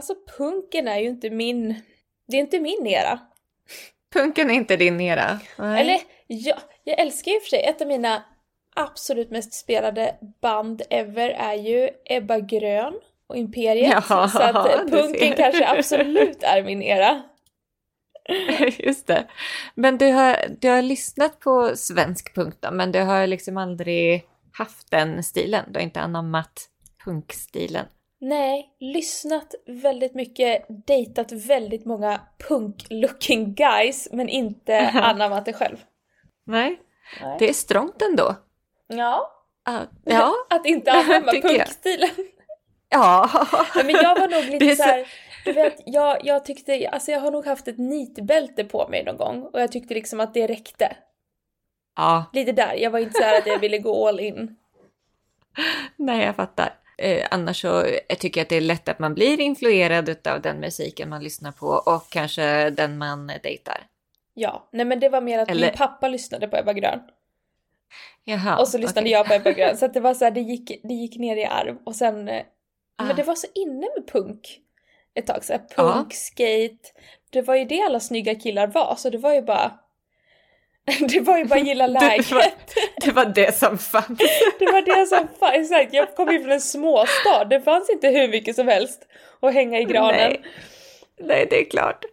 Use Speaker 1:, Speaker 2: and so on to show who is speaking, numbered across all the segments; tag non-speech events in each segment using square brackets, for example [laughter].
Speaker 1: alltså punken är ju inte min, det är inte min era.
Speaker 2: Punken är inte din era?
Speaker 1: Nej. Eller ja, jag älskar ju för sig, ett av mina absolut mest spelade band ever är ju Ebba Grön och Imperiet. Ja, så att punken kanske absolut är min era. [laughs]
Speaker 2: Just det. Men du har, du har lyssnat på svensk punk då, men du har liksom aldrig haft den stilen? Du har inte anammat punkstilen?
Speaker 1: Nej, lyssnat väldigt mycket, dejtat väldigt många punk-looking guys, men inte [laughs] anammat det själv.
Speaker 2: Nej. Nej, det är strångt ändå.
Speaker 1: Ja.
Speaker 2: Uh, ja. [laughs]
Speaker 1: Att inte anamma [laughs] punkstilen.
Speaker 2: Ja.
Speaker 1: Men jag var nog lite så... så här, du vet, jag, jag tyckte, alltså jag har nog haft ett nitbälte på mig någon gång och jag tyckte liksom att det räckte.
Speaker 2: Ja.
Speaker 1: Lite där, jag var inte så att jag ville gå all in.
Speaker 2: Nej, jag fattar. Eh, annars så jag tycker jag att det är lätt att man blir influerad av den musiken man lyssnar på och kanske den man dejtar.
Speaker 1: Ja, nej men det var mer att Eller... min pappa lyssnade på Ebba Grön.
Speaker 2: Jaha,
Speaker 1: och så lyssnade okay. jag på Ebba Grön. [laughs] Så det var så här, det gick, det gick ner i arv. Och sen, eh, ah. men det var så inne med punk ett tag. Så här, punk, ah. skate. Det var ju det alla snygga killar var, så det var ju bara [laughs] det var ju bara gilla läget.
Speaker 2: Det var, [laughs] det var det som fanns.
Speaker 1: det var det som fanns, exakt. Jag kom ju från en småstad, det fanns inte hur mycket som helst att hänga i granen.
Speaker 2: Nej, Nej det är klart.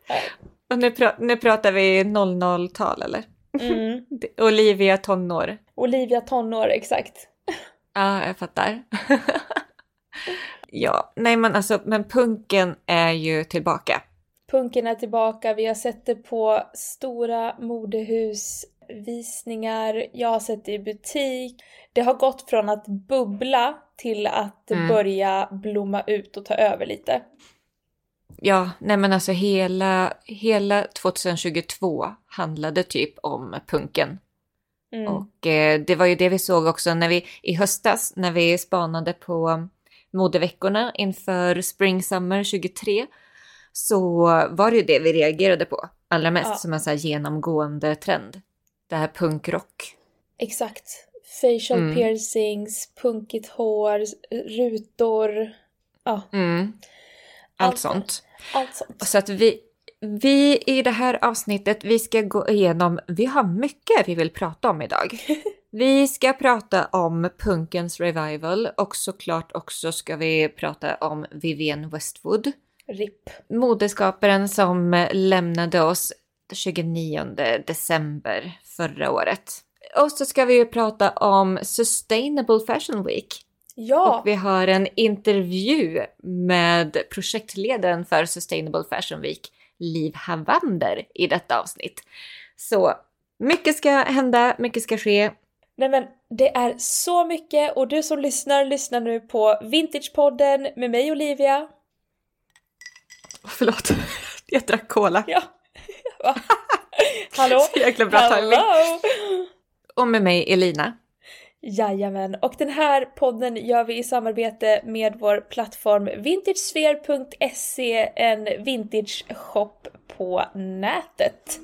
Speaker 2: Och nu, pra nu pratar vi 00-tal eller?
Speaker 1: Mm. [laughs]
Speaker 2: Olivia tonår.
Speaker 1: Olivia tonår, exakt.
Speaker 2: Ja, jag fattar. ja, nej men alltså, men punken är ju tillbaka.
Speaker 1: Punken är tillbaka, vi har sett det på stora modehusvisningar, jag har sett det i butik. Det har gått från att bubbla till att mm. börja blomma ut och ta över lite.
Speaker 2: Ja, nej men alltså hela, hela 2022 handlade typ om punken. Mm. Och eh, det var ju det vi såg också när vi i höstas när vi spanade på modeveckorna inför Spring Summer 23 så var det ju det vi reagerade på allra mest ja. som en så genomgående trend. Det här punkrock.
Speaker 1: Exakt. Facial mm. piercings, punkigt hår, rutor. Ja.
Speaker 2: Mm. Allt, allt, sånt.
Speaker 1: Allt sånt.
Speaker 2: Så att vi, vi i det här avsnittet, vi ska gå igenom, vi har mycket vi vill prata om idag. [laughs] Vi ska prata om punkens revival och såklart också ska vi prata om Vivienne Westwood.
Speaker 1: RIP.
Speaker 2: Modeskaparen som lämnade oss 29 december förra året. Och så ska vi ju prata om Sustainable Fashion Week.
Speaker 1: Ja!
Speaker 2: Och vi har en intervju med projektledaren för Sustainable Fashion Week, Liv Havander, i detta avsnitt. Så mycket ska hända, mycket ska ske.
Speaker 1: Nej men det är så mycket och du som lyssnar lyssnar nu på Vintagepodden med mig Olivia. [laughs]
Speaker 2: Förlåt, jag drack cola.
Speaker 1: Ja. Hallå?
Speaker 2: Så jäkla bra timing. Och med mig Elina.
Speaker 1: Jajamän, och den här podden gör vi i samarbete med vår plattform vintagesphere.se, en vintage shop på nätet.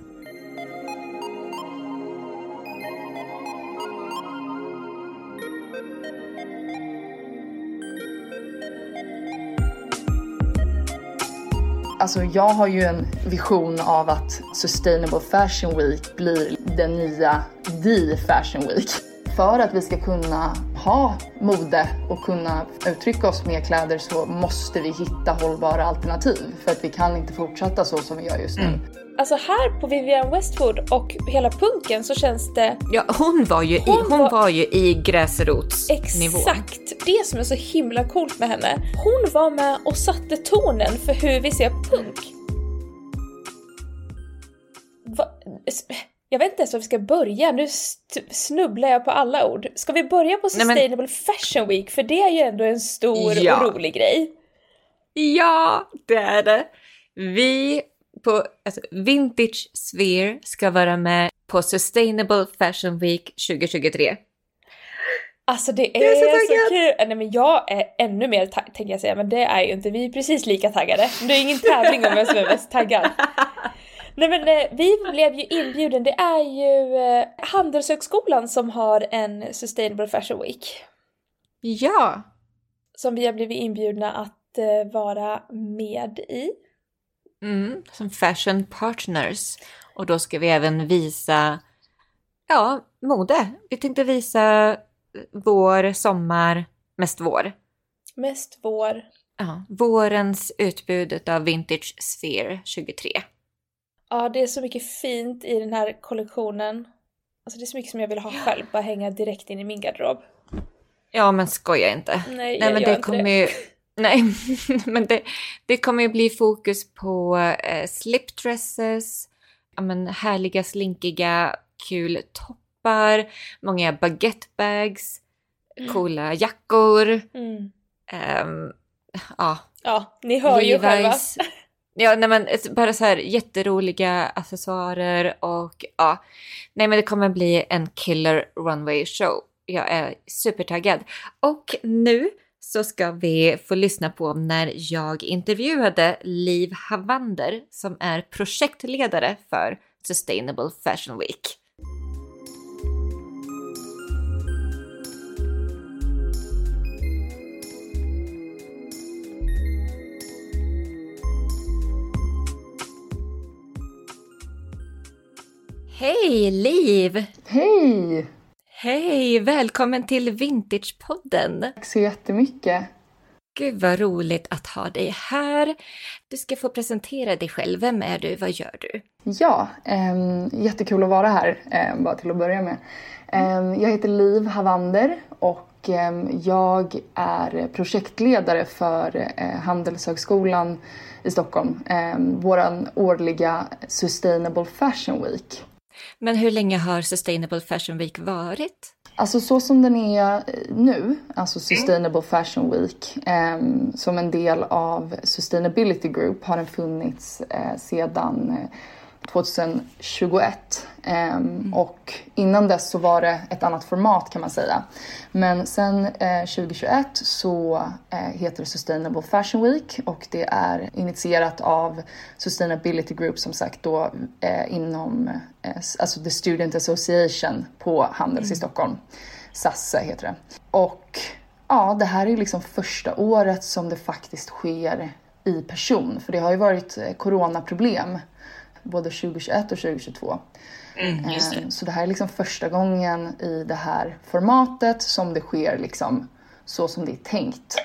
Speaker 3: Alltså jag har ju en vision av att Sustainable Fashion Week blir den nya The Fashion Week. För att vi ska kunna ha mode och kunna uttrycka oss med kläder så måste vi hitta hållbara alternativ. För att vi kan inte fortsätta så som vi gör just nu. Mm.
Speaker 1: Alltså här på Vivienne Westwood och hela punken så känns det...
Speaker 2: Ja, hon var ju hon i, hon var, var ju i gräsrotsnivå.
Speaker 1: Exakt! Det som är så himla coolt med henne. Hon var med och satte tonen för hur vi ser punk. Va? Jag vet inte ens var vi ska börja, nu snubblar jag på alla ord. Ska vi börja på Sustainable Nej, men... Fashion Week? För det är ju ändå en stor ja. och rolig grej.
Speaker 2: Ja, det är det. Vi på alltså, Vintage Sphere ska vara med på Sustainable Fashion Week 2023.
Speaker 1: Alltså det är, är så, så kul! Nej men jag är ännu mer taggad tänker jag säga, men det är ju inte vi är precis lika taggade. Det är ingen tävling om vem som är mest taggad. [laughs] Nej men eh, vi blev ju inbjuden, det är ju eh, Handelshögskolan som har en Sustainable Fashion Week.
Speaker 2: Ja!
Speaker 1: Som vi har blivit inbjudna att eh, vara med i.
Speaker 2: Mm, som fashion partners. Och då ska vi även visa, ja, mode. Vi tänkte visa vår, sommar, mest vår.
Speaker 1: Mest vår.
Speaker 2: Ja, vårens utbud av Vintage Sphere 23.
Speaker 1: Ja, det är så mycket fint i den här kollektionen. Alltså det är så mycket som jag vill ha själv, bara hänga direkt in i min garderob.
Speaker 2: Ja, men skoja inte.
Speaker 1: Nej,
Speaker 2: Nej
Speaker 1: jag
Speaker 2: men det
Speaker 1: inte
Speaker 2: kommer
Speaker 1: det.
Speaker 2: ju... Nej, [laughs] men det, det kommer ju bli fokus på eh, slipdresses, ja, men härliga, slinkiga, kul toppar, många baguettebags, coola jackor.
Speaker 1: Mm.
Speaker 2: ehm, ja,
Speaker 1: Ja, ni hör ju själva. [laughs]
Speaker 2: Ja, nej men bara så här jätteroliga accessoarer och ja. Nej men det kommer bli en killer runway show. Jag är supertaggad. Och nu så ska vi få lyssna på när jag intervjuade Liv Havander som är projektledare för Sustainable Fashion Week. Hej Liv!
Speaker 3: Hej!
Speaker 2: Hej! Välkommen till Vintagepodden!
Speaker 3: Tack så jättemycket.
Speaker 2: Gud vad roligt att ha dig här. Du ska få presentera dig själv. Vem är du? Vad gör du?
Speaker 3: Ja, eh, jättekul att vara här, eh, bara till att börja med. Eh, jag heter Liv Havander och eh, jag är projektledare för eh, Handelshögskolan i Stockholm. Eh, våran årliga Sustainable Fashion Week.
Speaker 2: Men hur länge har Sustainable Fashion Week varit?
Speaker 3: Alltså så som den är eh, nu, alltså Sustainable Fashion Week, eh, som en del av Sustainability Group har den funnits eh, sedan eh, 2021. Eh, Och innan dess så var det ett annat format kan man säga. Men sen eh, 2021 så eh, heter det Sustainable Fashion Week och det är initierat av Sustainability Group som sagt då eh, inom eh, alltså The Student Association på Handels i Stockholm. SASSE heter det. Och ja, det här är liksom första året som det faktiskt sker i person. För det har ju varit eh, coronaproblem både 2021 och 2022. Eh, Så det här är liksom första gången i det här formatet som det sker liksom så som det är tänkt.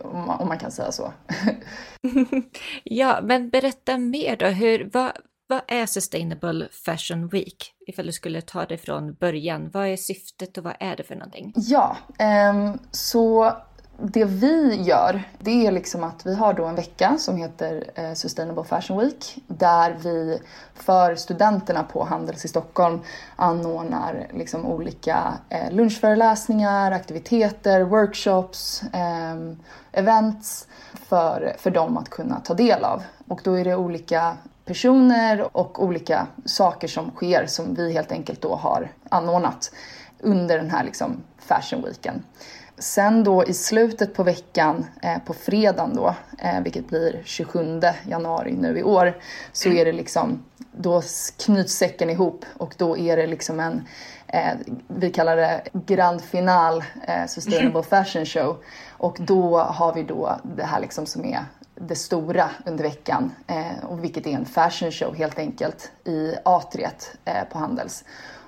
Speaker 3: Om man, om man kan säga så. [laughs]
Speaker 2: Ja, men berätta mer då. Hur, vad, vad är Sustainable Fashion Week? Ifall du skulle ta det från början. Vad är syftet och vad är det för någonting?
Speaker 3: Ja, ehm, så det vi gör, det är liksom att vi har då en vecka som heter eh, Sustainable Fashion Week där vi för studenterna på Handels i Stockholm anordnar liksom olika eh, lunchföreläsningar, aktiviteter, workshops, ehm, events för, för dem att kunna ta del av. Och då är det olika personer och olika saker som sker som vi helt enkelt då har anordnat under den här liksom fashion weeken. Sen då i slutet på veckan, eh, på fredagen då, eh, vilket blir 27 januari nu i år, så är det liksom, då knyts säcken ihop och då är det liksom en, eh, vi kallar det grand final eh, Sustainable Fashion Show. Och då har vi då det här liksom som är det stora under veckan, eh, och vilket är en fashion show helt enkelt i atriet eh, på Handels.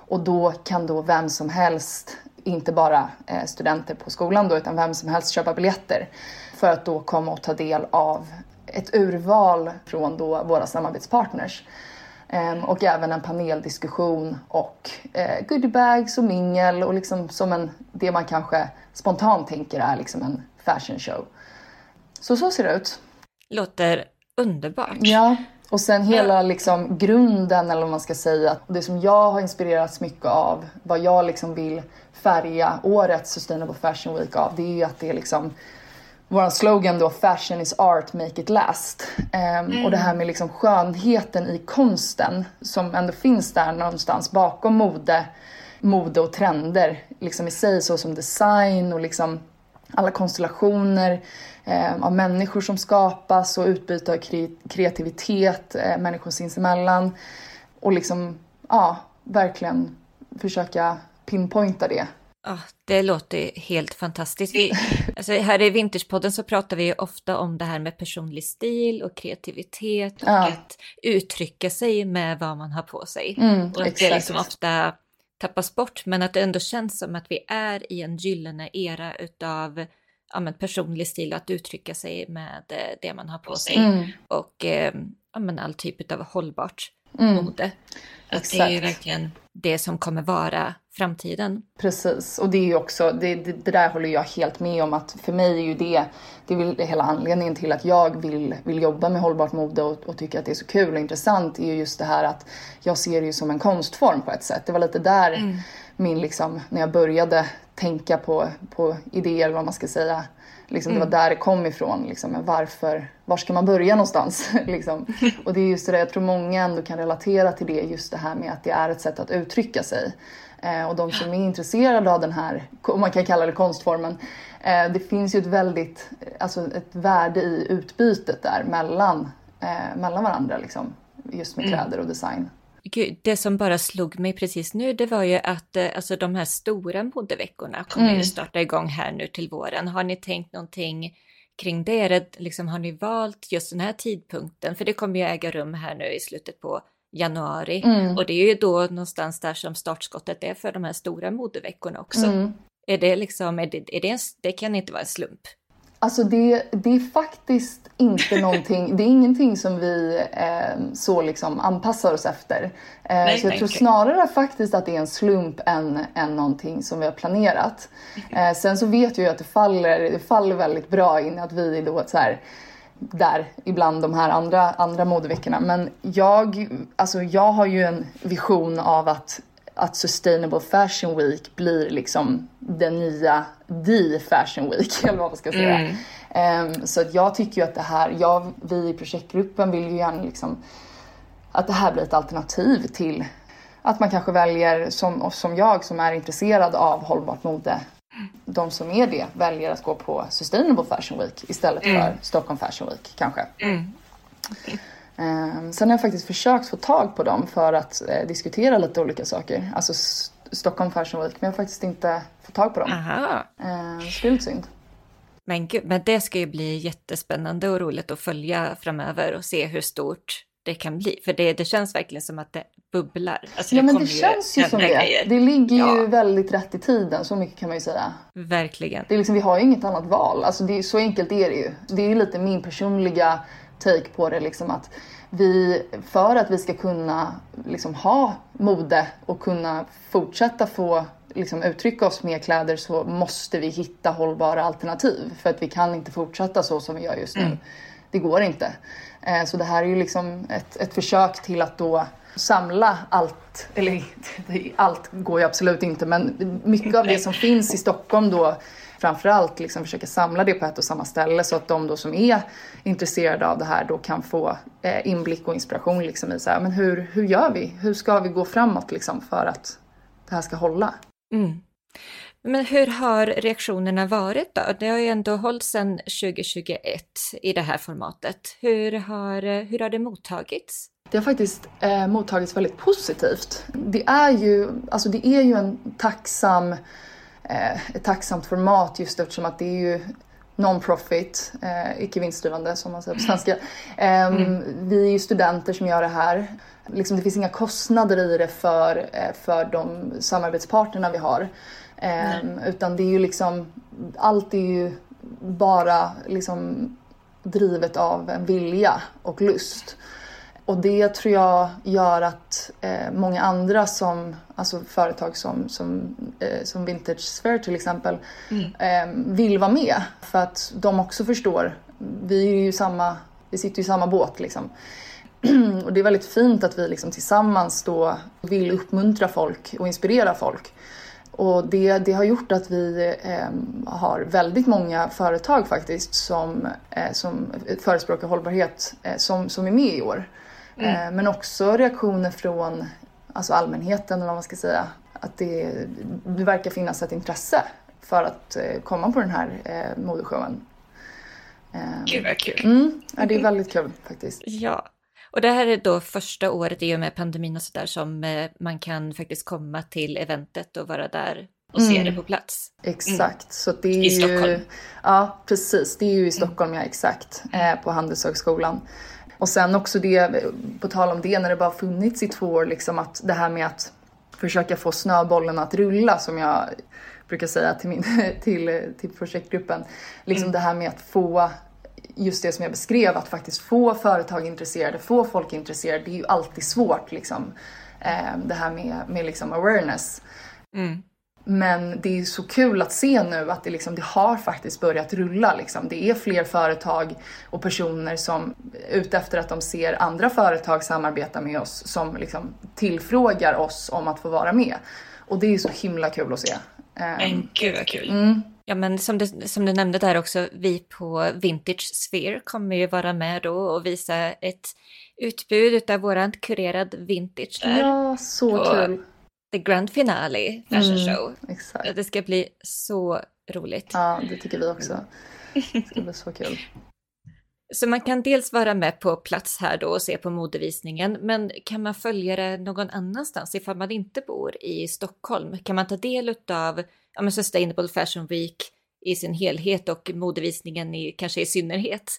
Speaker 3: Och då kan då vem som helst, inte bara eh, studenter på skolan då, utan vem som helst köpa biljetter för att då komma och ta del av ett urval från då våra samarbetspartners. Ehm, och även en paneldiskussion och eh, goodiebags och mingel och liksom som en, det man kanske spontant tänker är liksom en fashion show. Så så ser det ut.
Speaker 2: Låter underbart.
Speaker 3: Ja, och sen hela liksom grunden eller vad man ska säga. Det som jag har inspirerats mycket av, vad jag liksom vill färga årets Sustainable Fashion Week av, det är ju att det är liksom vår slogan då, fashion is art, make it last. Ehm, Och det här med liksom skönheten i konsten som ändå finns där någonstans bakom mode, mode och trender liksom i sig så som design och liksom alla konstellationer eh, av människor som skapas och utbyte av kre- kreativitet eh, människor sinsemellan. Och liksom, ja, verkligen försöka pinpointa det.
Speaker 2: Ja, det låter helt fantastiskt. Vi, alltså här i Vintagepodden så pratar vi ofta om det här med personlig stil och kreativitet och ja. att uttrycka sig med vad man har på sig. Mm, och att exakt. det liksom ofta tappas bort, men att det ändå känns som att vi är i en gyllene era utav ja, men personlig stil att uttrycka sig med eh, det man har på sig. Mm. Och eh, ja, men all typ av hållbart mm. mode. Att det är ju verkligen det som kommer vara framtiden.
Speaker 3: Precis, och det är ju också, det, det, det, där håller jag helt med om att för mig är ju det, det är väl hela anledningen till att jag vill, vill jobba med hållbart mode och, och tycker att det är så kul och intressant är ju just det här att jag ser det ju som en konstform på ett sätt. Det var lite där mm. min liksom, när jag började tänka på, på idéer, vad man ska säga, Liksom, mm. Det var mm. där det kom ifrån. Liksom, varför, var ska man börja någonstans? [laughs] liksom. Och det är just det där, jag tror många ändå kan relatera till det, just det här med att det är ett sätt att uttrycka sig. Eh, och de som är intresserade av den här, om man kan kalla det konstformen, eh, det finns ju ett väldigt, alltså ett värde i utbytet där mellan, eh, mellan varandra, liksom, just med mm. kläder och design.
Speaker 2: Gud, det som bara slog mig precis nu, det var ju att eh, alltså, de här stora modeveckorna kommer mm. ju starta igång här nu till våren. Har ni tänkt någonting kring det? Är det liksom, har ni valt just den här tidpunkten? För det kommer ju äga rum här nu i slutet på januari mm. och det är ju då någonstans där som startskottet är för de här stora modeveckorna också. Mm. Är det liksom, är det, är det, en, det kan inte vara en slump?
Speaker 3: Alltså det, det är faktiskt inte [laughs] någonting, det är ingenting som vi eh, så liksom anpassar oss efter. Eh, nej, så jag nej, tror okay. snarare faktiskt att det är en slump än, än någonting som vi har planerat. Eh, sen så vet vi ju att det faller, det faller väldigt bra in att vi är då så här, där ibland de här andra, andra modeveckorna. Men jag, alltså jag har ju en vision av att att Sustainable Fashion Week blir liksom den nya the Fashion Week, [laughs] eller vad man ska säga. Mm. Um, så att jag tycker ju att det här, jag, vi i projektgruppen vill ju gärna liksom att det här blir ett alternativ till att man kanske väljer, som, som jag som är intresserad av hållbart mode, de som är det väljer att gå på Sustainable Fashion Week istället mm. för Stockholm Fashion Week kanske. Mm. Um, sen har jag faktiskt försökt få tag på dem för att uh, diskutera lite olika saker. Alltså Stockholm Fashion Week, men jag har faktiskt inte fått tag på dem. Aha. Uh, så det är lite synd.
Speaker 2: Men gud, men det ska ju bli jättespännande och roligt att följa framöver och se hur stort det kan bli. För det, det känns verkligen som att det bubblar.
Speaker 3: Alltså, ja, det men det känns ju som det. Grejer. Det ligger ja. ju väldigt rätt i tiden, så mycket kan man ju säga.
Speaker 2: Verkligen.
Speaker 3: Det är liksom, vi har ju inget annat val. Alltså, det så enkelt är det ju. Det är ju lite min personliga take på det. Liksom att vi, för att vi ska kunna liksom, ha mode och kunna fortsätta få liksom, uttrycka oss med kläder så måste vi hitta hållbara alternativ. För att vi kan inte fortsätta så som vi gör just nu. Mm. Det går inte. Eh, så det här är ju liksom ett, ett försök till att då samla allt, eller [laughs] allt går ju absolut inte, men mycket av det som finns i Stockholm då framförallt liksom försöka samla det på ett och samma ställe så att de då som är intresserade av det här då kan få eh, inblick och inspiration liksom i så här, men hur, hur gör vi? Hur ska vi gå framåt liksom för att det här ska hålla? Mm.
Speaker 2: Men hur har reaktionerna varit då? Det har ju ändå hållits sedan 2021 i det här formatet. Hur har, hur har det mottagits?
Speaker 3: Det har faktiskt eh, mottagits väldigt positivt. Det är ju, alltså det är ju en tacksam, ett tacksamt format just eftersom att det är ju non-profit, eh, icke vinstdrivande som man säger på svenska. Eh, mm. Vi är ju studenter som gör det här. Liksom, det finns inga kostnader i det för, eh, för de samarbetspartnerna vi har. Um, utan det är ju liksom, allt är ju bara liksom drivet av en vilja och lust. Och det tror jag gör att eh, många andra som, alltså företag som, som, eh, som Vintage Sphere till exempel, mm. eh, vill vara med. För att de också förstår, vi är ju samma, vi sitter ju i samma båt liksom. [clears throat] och det är väldigt fint att vi liksom tillsammans då vill uppmuntra folk och inspirera folk. Och det, det har gjort att vi eh, har väldigt många företag faktiskt som, eh, som förespråkar hållbarhet eh, som, som är med i år. Mm. Eh, men också reaktioner från alltså allmänheten eller vad man ska säga. Att det, det verkar finnas ett intresse för att eh, komma på den här eh, modeshowen.
Speaker 2: Gud vad kul!
Speaker 3: Mm, ja, det är väldigt kul faktiskt.
Speaker 2: Ja, och det här är då första året i och med pandemin och sådär som man kan faktiskt komma till eventet och vara där och mm. se det på plats.
Speaker 3: Exakt, mm. så det är
Speaker 2: I ju... Stockholm.
Speaker 3: Ja, precis. Det är ju i Stockholm, ja exakt. Eh, på Handelshögskolan. Och sen också det, på tal om det, när det bara funnits i två år, liksom att det här med att försöka få snöbollen att rulla som jag brukar säga till, min, [laughs] till, till projektgruppen. Liksom mm. det här med att få just det som jag beskrev, att faktiskt få företag intresserade, få folk intresserade, det är ju alltid svårt liksom. Eh, det här med, med liksom awareness. Mm. Men det är så kul att se nu att det, liksom, det har faktiskt börjat rulla. Liksom. Det är fler företag och personer som ute efter att de ser andra företag samarbeta med oss som liksom, tillfrågar oss om att få vara med. Och det är så himla kul att se.
Speaker 2: Men gud vad kul. Mm. Ja men som du, som du nämnde där också, vi på Vintage Sphere kommer ju vara med då och visa ett utbud av våran kurerad vintage där.
Speaker 3: Ja, så kul
Speaker 2: the grand finale fashion mm, show.
Speaker 3: Exakt.
Speaker 2: Det ska bli så roligt.
Speaker 3: Ja, det tycker vi också. Det ska bli så kul. [laughs]
Speaker 2: Så man kan dels vara med på plats här då och se på modevisningen, men kan man följa det någon annanstans ifall man inte bor i Stockholm? Kan man ta del av ja, Sustainable Fashion Week i sin helhet och modevisningen i, kanske i synnerhet?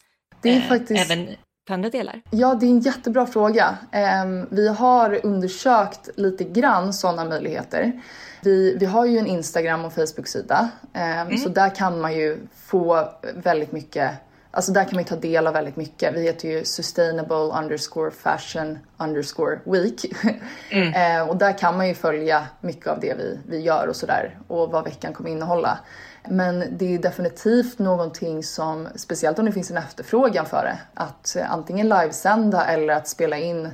Speaker 3: Det är eh, faktiskt...
Speaker 2: Även på andra delar?
Speaker 3: Ja, det är en jättebra fråga. Ehm, vi har undersökt lite grann sådana möjligheter. Vi, vi har ju en Instagram och Facebook-sida, ehm, mm. så där kan man ju få väldigt mycket Alltså där kan man ju ta del av väldigt mycket. Vi heter ju sustainable underscore fashion underscore week. [laughs] Mm. Ehm, och där kan man ju följa mycket av det vi, vi gör och sådär och vad veckan kommer innehålla. Men det är definitivt någonting som, speciellt om det finns en efterfrågan för det, att antingen livesända eller att spela in,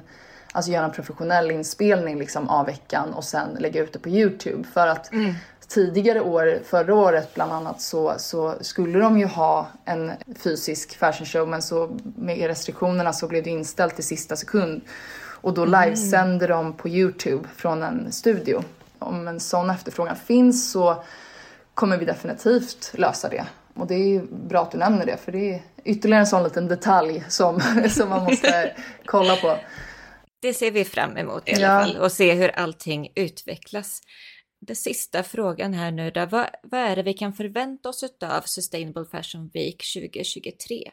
Speaker 3: alltså göra en professionell inspelning liksom av veckan och sen lägga ut det på Youtube. För att mm. tidigare år, förra året bland annat, så, så skulle de ju ha en fysisk fashion show men så med restriktionerna så blev det inställt i sista sekund. Och då mm. livesänder de på Youtube från en studio. Om en sån efterfrågan finns så kommer vi definitivt lösa det. Och det är bra att du nämner det för det är ytterligare en sån liten detalj som, [laughs] som man måste kolla på.
Speaker 2: Det ser vi fram emot i alla ja. fall och se hur allting utvecklas. Den sista frågan här nu då, vad, vad är det vi kan förvänta oss av Sustainable Fashion Week 2023?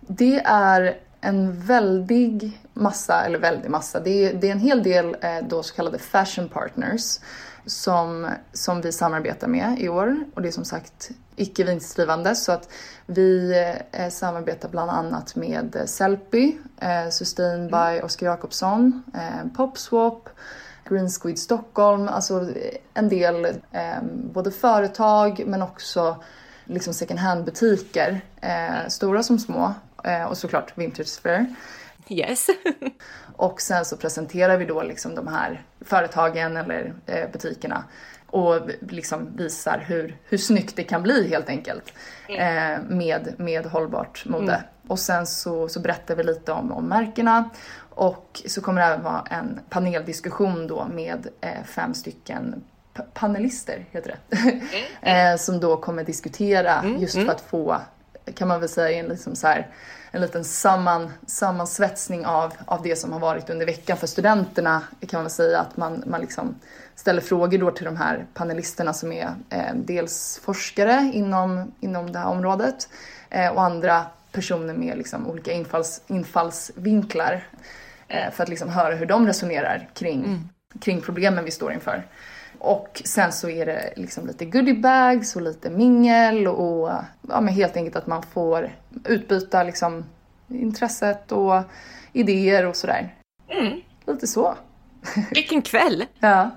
Speaker 3: Det är en väldig massa, eller väldig massa, det är, det är en hel del eh, då så kallade fashion partners som, som vi samarbetar med i år. Och det är som sagt icke vinstdrivande så att vi eh, samarbetar bland annat med Sellpy, eh, Sustain by mm. Oskar Jakobsson, eh, Popswap, Green Squid Stockholm, alltså en del eh, både företag men också liksom second hand-butiker, eh, stora som små eh, och såklart Vintage Fair.
Speaker 2: Yes. [laughs]
Speaker 3: och sen så presenterar vi då liksom de här företagen eller eh, butikerna och liksom visar hur, hur snyggt det kan bli helt enkelt mm. eh, med, med hållbart mode. Mm. Och sen så, så berättar vi lite om, om märkena och så kommer det även vara en paneldiskussion då med eh, fem stycken panelister, heter det, mm. [laughs] eh, som då kommer diskutera mm. just för att få, kan man väl säga, en liksom så här, en liten samman, sammansvetsning av, av det som har varit under veckan för studenterna kan man säga att man, man liksom ställer frågor då till de här panelisterna som är eh, dels forskare inom, inom det här området eh, och andra personer med liksom olika infalls, infallsvinklar eh, för att liksom höra hur de resonerar kring, mm. kring problemen vi står inför. Och sen så är det liksom lite goodiebags och lite mingel och ja, men helt enkelt att man får utbyta liksom intresset och idéer och sådär. Mm. Lite så. [laughs]
Speaker 2: Vilken kväll!
Speaker 3: ja.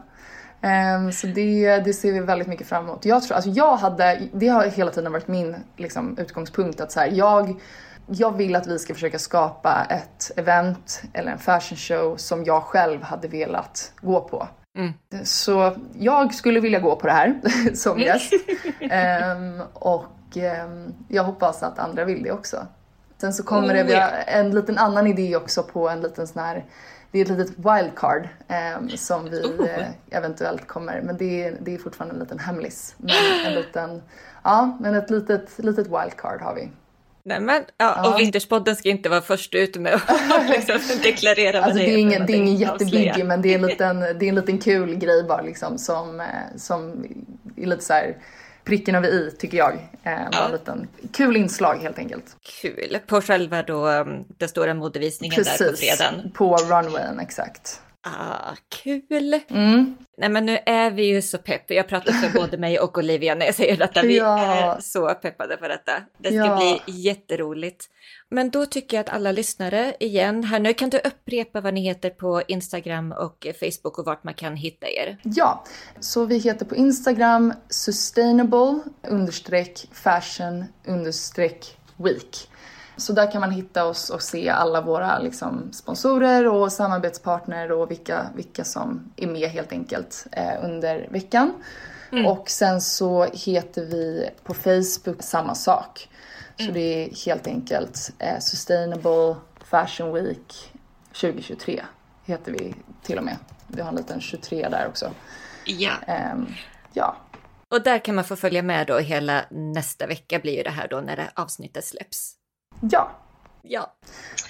Speaker 3: Um, så det, det ser vi väldigt mycket fram emot. Jag tror, alltså jag hade, det har hela tiden varit min liksom, utgångspunkt att så här, jag, jag vill att vi ska försöka skapa ett event eller en fashion show som jag själv hade velat gå på. Mm. Så jag skulle vilja gå på det här [laughs] som gäst. um, [laughs] och um, jag hoppas att andra vill det också. Sen så kommer oh, det, en liten annan idé också på en liten sån här det är ett litet wildcard um, som vi uh, eventuellt kommer, men det är, det är fortfarande en liten hemlis. Men en [gasps] liten, ja, men ett litet, litet wildcard har vi.
Speaker 2: Nej, men, ja, ja. Och Vinterspodden ska inte vara först ut med att [laughs] [laughs] liksom deklarera
Speaker 3: alltså, det, är ingen, det är ingen jättebiggie men det är, en [laughs] liten, det är en liten kul grej bara liksom som, eh, som lite så här pricken över i tycker jag. Eh, ja. En liten kul inslag helt enkelt.
Speaker 2: Kul. På själva då um, den stora modevisningen Precis, där på fredagen.
Speaker 3: på runwayen exakt.
Speaker 2: Ah, kul! Mm. Nej men nu är vi ju så pepp. Jag pratar för [laughs] både mig och Olivia när jag säger detta. Vi ja. är så peppade för detta. Det ska ja. bli jätteroligt. Men då tycker jag att alla lyssnare igen här nu kan du upprepa vad ni heter på Instagram och Facebook och vart man kan hitta er.
Speaker 3: Ja, så vi heter på Instagram sustainable understreck fashion understreck week. Så där kan man hitta oss och se alla våra liksom, sponsorer och samarbetspartner och vilka, vilka som är med helt enkelt eh, under veckan. Mm. Och sen så heter vi på Facebook samma sak. Så mm. det är helt enkelt eh, Sustainable Fashion Week 2023 heter vi till och med. Vi har en liten 23 där också.
Speaker 2: Ja.
Speaker 3: Eh, ja.
Speaker 2: Och där kan man få följa med då hela nästa vecka blir ju det här då när det avsnittet släpps.
Speaker 3: Ja.
Speaker 2: Ja.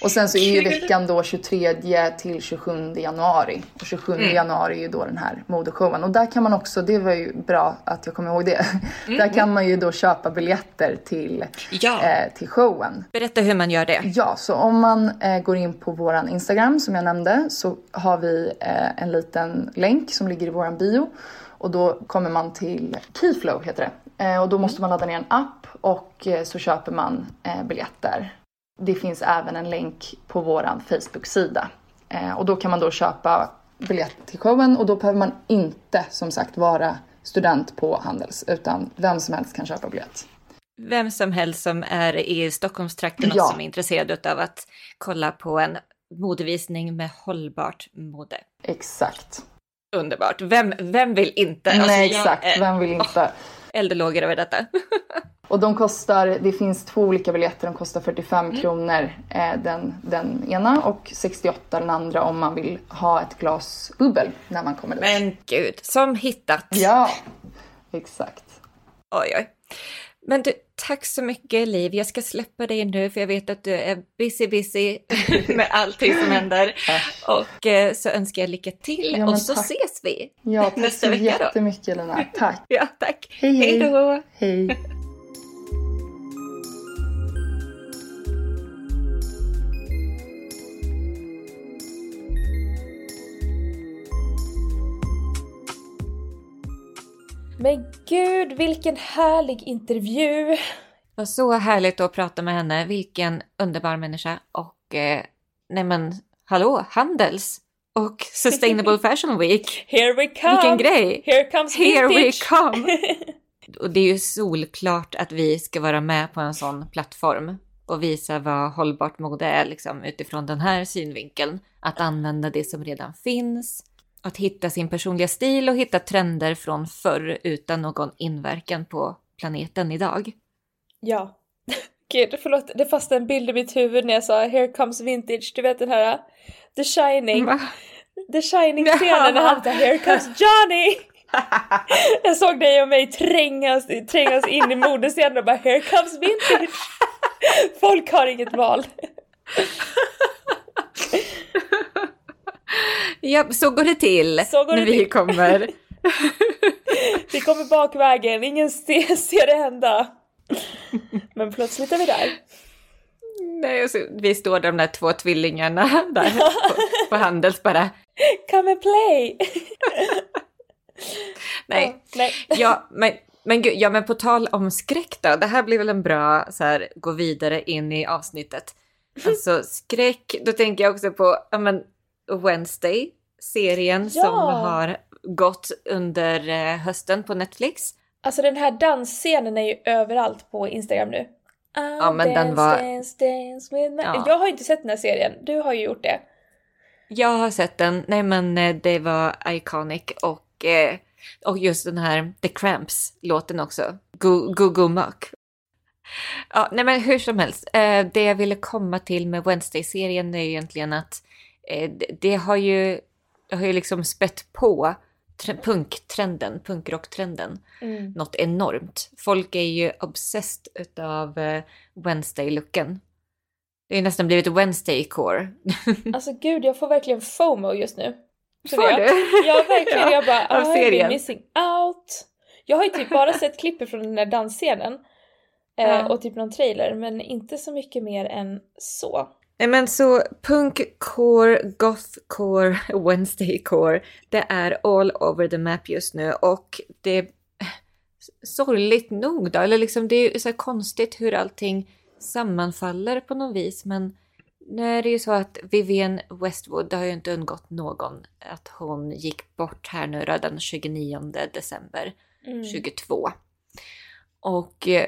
Speaker 3: Och sen så är ju veckan då 23 till 27 januari. Och 27 mm. januari är ju då den här modeshowen. Och där kan man också, det var ju bra att jag kommer ihåg det. Mm. där kan man ju då köpa biljetter till, ja. eh, till showen.
Speaker 2: Berätta hur man gör det.
Speaker 3: Ja, så om man eh, går in på våran Instagram som jag nämnde så har vi eh, en liten länk som ligger i våran bio. Och då kommer man till Keyflow heter det. Eh, och då måste man ladda ner en app och eh, så köper man eh, biljetter. Det finns även en länk på våran Facebook-sida. Och då kan man då köpa biljett till showen och då behöver man inte som sagt vara student på Handels utan vem som helst kan köpa biljett.
Speaker 2: Vem som helst som är i Stockholmstrakten och ja. som är intresserad av att kolla på en modevisning med hållbart mode.
Speaker 3: Exakt.
Speaker 2: Underbart. Vem, vem vill inte?
Speaker 3: Alltså, Nej, exakt. Är, vem vill inte? Oh,
Speaker 2: eldlågor över detta. [laughs]
Speaker 3: och de kostar, det finns två olika biljetter, de kostar 45 mm. kronor eh, den, den ena och 68 den andra om man vill ha ett glas bubbel när man kommer dit.
Speaker 2: Men gud, som hittat!
Speaker 3: Ja, exakt.
Speaker 2: Oj, oj. Men du, tack så mycket Liv. Jag ska släppa dig nu för jag vet att du är busy busy [laughs] med allting som händer. Och eh, så önskar jag lycka till ja, och så tack. ses vi
Speaker 3: ja, nästa vecka. Tack så jättemycket Lina. Tack.
Speaker 2: ja, tack.
Speaker 3: Hej, hej.
Speaker 2: Hej då.
Speaker 3: Hej.
Speaker 1: Men gud, vilken härlig intervju! Det
Speaker 2: var så härligt att prata med henne. Vilken underbar människa. Och eh, nej men, hallå, Handels! Och Sustainable Fashion Week. [laughs]
Speaker 1: Here we come!
Speaker 2: Vilken grej!
Speaker 1: Here comes
Speaker 2: Here we come! [laughs] och det är ju solklart att vi ska vara med på en sån plattform och visa vad hållbart mode är liksom, utifrån den här synvinkeln. Att använda det som redan finns att hitta sin personliga stil och hitta trender från förr utan någon inverkan på planeten idag.
Speaker 1: Ja. [laughs] Gud, förlåt, det fastnade en bild i mitt huvud när jag sa “Here comes vintage”. Du vet den här The Shining. Va? The Shining-scenen när han tar “Here comes Johnny”. [laughs] jag såg dig och mig trängas, trängas in i modescenen och bara “Here comes vintage”. [laughs] Folk har inget val. [laughs]
Speaker 2: Ja, så går det till går när det vi till. kommer. [laughs]
Speaker 1: vi kommer bakvägen, ingen ser, [laughs] ser det hända. Men plötsligt är vi där.
Speaker 2: Nej, så, vi står de där två tvillingarna där på, på Handels bara.
Speaker 1: Come and play!
Speaker 2: nej. Oh, nej. Ja, men, men gud, ja men på tal om skräck då. Det här blir väl en bra så här, gå vidare in i avsnittet. Alltså skräck, då tänker jag också på, ja men Wednesday, serien ja. som har gått under eh, hösten på Netflix.
Speaker 1: Alltså den här dansscenen är ju överallt på Instagram nu.
Speaker 2: I'll ja men dance, den var...
Speaker 1: Dance, dance ja. Jag har inte sett den här serien, du har ju gjort det.
Speaker 2: Jag har sett den, nej men eh, det var iconic och, eh, och just den här The Cramps-låten också. Go Go Go Muck. Ja, nej men hur som helst, det jag ville komma till med Wednesday-serien är egentligen att det har ju, det har ju liksom spett på punktrenden, punkrocktrenden, mm. något enormt. Folk är ju obsessed utav eh, Wednesday-looken. Det är nästan blivit Wednesday-core. [laughs]
Speaker 1: alltså gud, jag får verkligen FOMO just nu.
Speaker 2: Får du?
Speaker 1: Ja, verkligen. ja, jag bara, [laughs] av serien. missing out. Jag har ju typ bara sett klippet från den där dansscenen. Eh, ja. Och typ någon trailer, men inte så mycket mer än så.
Speaker 2: Nej men så punkcore, gothcore, [laughs] Wednesdaycore, det är all over the map just nu och det är sorgligt nog då, eller liksom det är så konstigt hur allting sammanfaller på något vis men nu är det ju så att Vivienne Westwood, det har ju inte undgått någon att hon gick bort här nu den 29 december mm. 22. Och eh,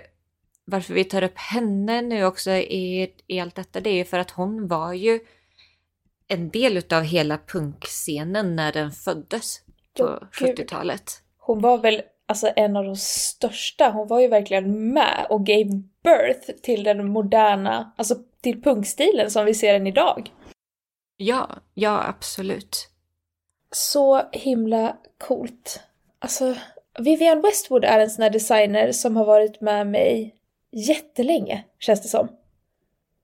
Speaker 2: varför vi tar upp henne nu också i, i allt detta, det är ju för att hon var ju en del utav hela punkscenen när den föddes på 70-talet.
Speaker 1: Hon var väl alltså en av de största, hon var ju verkligen med och gave birth till den moderna, alltså till punkstilen som vi ser den idag.
Speaker 2: Ja, ja absolut.
Speaker 1: Så himla coolt. Alltså, Vivienne Westwood är en sån här designer som har varit med mig jättelänge, känns det som.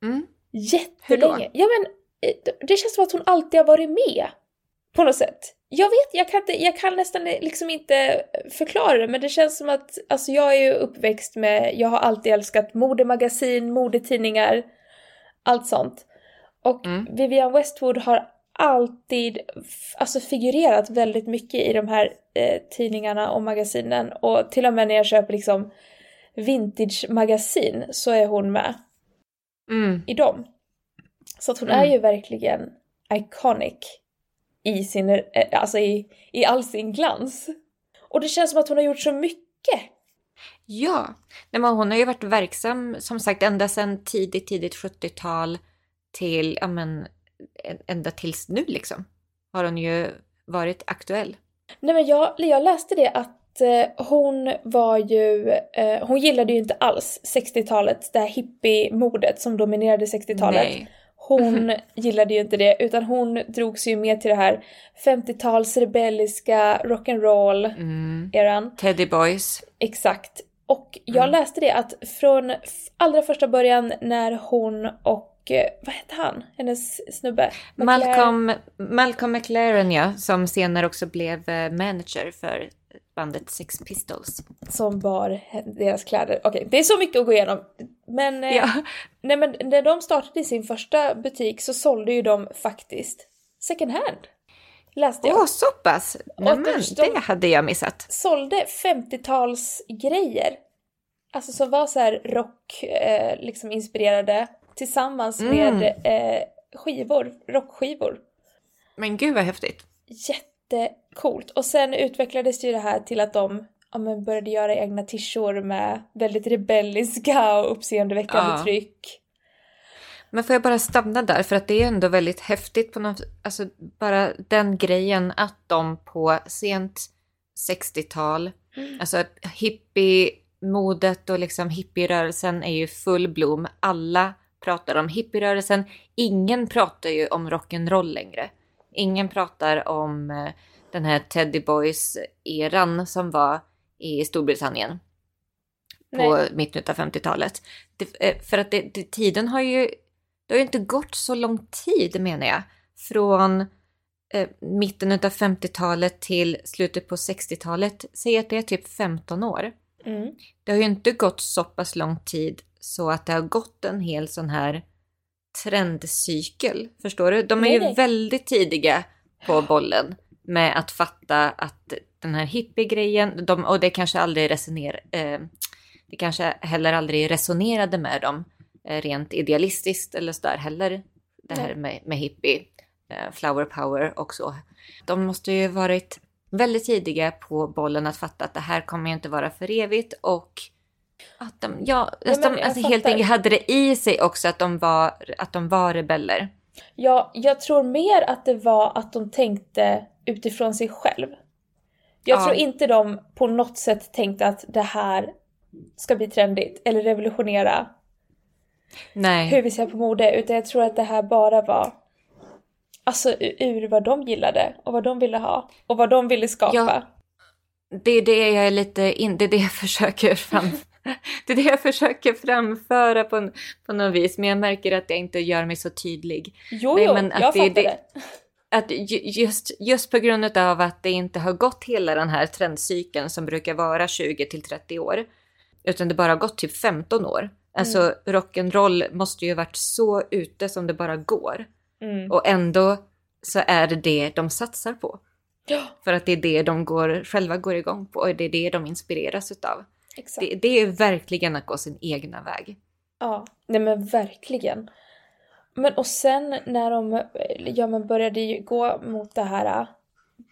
Speaker 2: Mm.
Speaker 1: Jättelänge. Ja men, eh, det känns som att hon alltid har varit med. På något sätt. Jag vet, jag kan, inte, jag kan nästan liksom inte förklara det, men det känns som att alltså jag är ju uppväxt med, jag har alltid älskat modemagasin, modetidningar, allt sånt. Och mm. Vivian Westwood har alltid alltså figurerat väldigt mycket i de här eh, tidningarna och magasinen och till och med när jag köper liksom vintage-magasin så är hon med
Speaker 2: mm.
Speaker 1: i dem. Så att hon mm. är ju verkligen iconic i sin, eh, alltså i, i all sin glans. Och det känns som att hon har gjort så mycket.
Speaker 2: Ja, Nej, men hon har ju varit verksam som sagt ända sedan tidigt, tidigt 70-tal till, ja men ända tills nu liksom. Har hon ju varit aktuell.
Speaker 1: Nej men jag, jag läste det att hon var ju, eh, hon gillade ju inte alls 60-talet, det här hippie-modet som dominerade 60-talet. Hon [laughs] gillade ju inte det utan hon drogs ju mer till det här 50-tals rebelliska rock'n'roll-eran. Mm.
Speaker 2: Teddy Boys.
Speaker 1: Exakt. Och jag mm. läste det att från allra första början när hon och eh, vad hette han? Hennes snubbe?
Speaker 2: Malcolm, Malcolm McLaren ja, som senare också blev manager för bandet Sex Pistols.
Speaker 1: Som bar deras kläder. Okej, okay, det är så mycket att gå igenom. Men, eh, ja. nej, men när de startade sin första butik så sålde ju de faktiskt second hand. Läste jag.
Speaker 2: Åh, så pass? Nämen, de det hade jag missat.
Speaker 1: Sålde 50-tals grejer. Alltså som var så här rock, eh, liksom inspirerade tillsammans mm. med eh, skivor, rockskivor.
Speaker 2: Men gud vad häftigt.
Speaker 1: Jätte jättecoolt. Och sen utvecklades ju det här till att de ja, men började göra egna tishor med väldigt rebelliska och uppseendeväckande ja. tryck.
Speaker 2: Men får jag bara stanna där för att det är ändå väldigt häftigt på något, alltså bara den grejen att de på sent 60-tal, mm. alltså hippie-modet och liksom hippierörelsen är ju full blom. Alla pratar om hippierörelsen. Ingen pratar ju om rock'n'roll längre. Ingen pratar om eh, den här Teddy Boys-eran som var i Storbritannien på Nej. mitten av 50-talet. Eh, för att det, det, tiden har ju, det har ju inte gått så lång tid menar jag. Från eh, mitten av 50-talet till slutet på 60-talet. Säg att det är typ 15 år.
Speaker 1: Mm.
Speaker 2: Det har ju inte gått så pass lång tid så att det har gått en hel sån här trendcykel. Förstår du? De är ju nej. väldigt tidiga på bollen med att fatta att den här hippiegrejen, de, och det kanske aldrig resoner, eh, det kanske heller aldrig resonerade med dem eh, rent idealistiskt eller sådär heller. Det här med, med hippie, eh, flower power och så. De måste ju varit väldigt tidiga på bollen att fatta att det här kommer ju inte vara för evigt och att de, ja, att de alltså, helt enkelt hade det i sig också att de var, att de var rebeller.
Speaker 1: Ja, jag tror mer att det var att de tänkte utifrån sig själv. Jag ja. tror inte de på något sätt tänkte att det här ska bli trendigt eller revolutionera
Speaker 2: Nej.
Speaker 1: hur vi ser på mode, utan jag tror att det här bara var alltså ur vad de gillade och vad de ville ha och vad de ville skapa. Ja,
Speaker 2: det är det jag är lite in, det är det jag [laughs] försöker fram, det är det jag försöker framföra på, på något vis, men jag märker att jag inte gör mig så tydlig.
Speaker 1: Jo, Nej, jo, men att jag det, fattar det.
Speaker 2: att just, just på grund av att det inte har gått hela den här trendcykeln som brukar vara 20 till 30 år, utan det bara har gått typ 15 år. Alltså mm. rock'n'roll måste ju varit så ute som det bara går. Mm. Och ändå så är det det de satsar på. Ja. För att det är det de går, själva går igång på och det är det de inspireras utav. Det, det, är verkligen att gå sin egna väg.
Speaker 1: Ja, nej men verkligen. Men och sen när de ja, men började gå mot det här äh,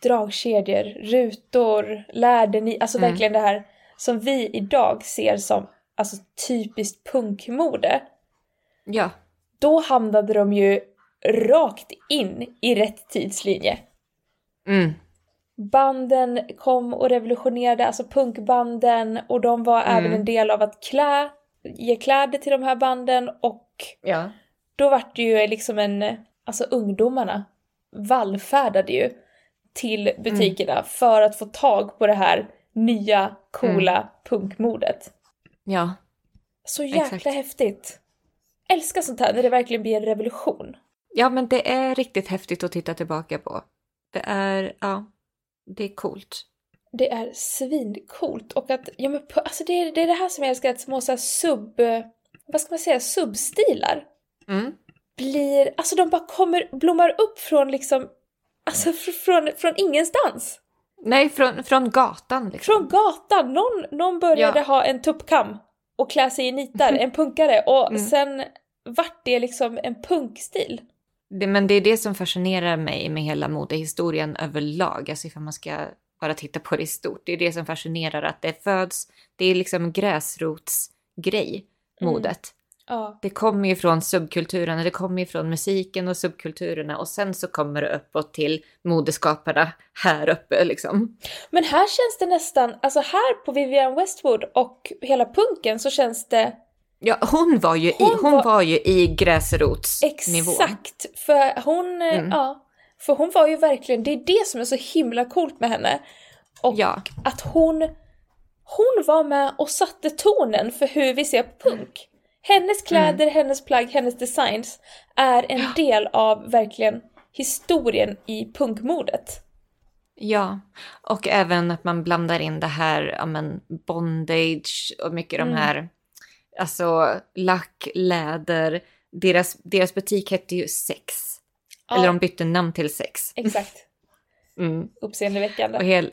Speaker 1: dragkedjor, rutor, läder, alltså mm. verkligen det här som vi idag ser som alltså typiskt punkmode.
Speaker 2: Ja.
Speaker 1: Då hamnade de ju rakt in i rätt tidslinje.
Speaker 2: Mm.
Speaker 1: Banden kom och revolutionerade, alltså punkbanden och de var mm. även en del av att klä, ge kläder till de här banden och
Speaker 2: ja.
Speaker 1: då vart det ju liksom en, alltså ungdomarna vallfärdade ju till butikerna mm. för att få tag på det här nya coola mm. punkmodet.
Speaker 2: Ja.
Speaker 1: Så jäkla Exakt. häftigt. Älskar sånt här när det verkligen blir en revolution.
Speaker 2: Ja, men det är riktigt häftigt att titta tillbaka på. Det är, ja, det är coolt.
Speaker 1: Det är svincoolt och att, ja men alltså det är, det är det här som jag älskar, att små så sub, vad ska man säga, substilar.
Speaker 2: Mm.
Speaker 1: Blir, alltså de bara kommer, blommar upp från liksom, alltså från, från ingenstans.
Speaker 2: Nej, från, från gatan. Liksom.
Speaker 1: Från gatan! Någon, någon började ja. ha en tuppkam och klä sig i nitar, [laughs] en punkare, och mm. sen vart det liksom en punkstil.
Speaker 2: Det, men det är det som fascinerar mig med hela modehistorien överlag, alltså ifall man ska bara titta på det i stort. Det är det som fascinerar, att det föds, det är liksom gräsrotsgrej, mm. modet. Mm.
Speaker 1: Ja.
Speaker 2: Det kommer ju från subkulturerna, det kommer ju från musiken och subkulturerna och sen så kommer det uppåt till modeskaparna här uppe liksom.
Speaker 1: Men här känns det nästan, alltså här på Vivienne Westwood och hela punken så känns det
Speaker 2: Ja, hon var ju, hon i, hon var, var ju i gräsrotsnivå.
Speaker 1: Exakt, för hon, mm. ja, för hon var ju verkligen, det är det som är så himla coolt med henne. Och ja. att hon, hon var med och satte tonen för hur vi ser på punk. Hennes kläder, mm. hennes plagg, hennes designs är en ja. del av verkligen historien i punkmodet.
Speaker 2: Ja, och även att man blandar in det här, ja men bondage och mycket mm. de här, alltså lack, läder. Deras, deras butik hette ju Sex. Ja. Eller de bytte namn till Sex.
Speaker 1: Exakt. [laughs]
Speaker 2: mm.
Speaker 1: Uppseendeväckande.
Speaker 2: Och hel,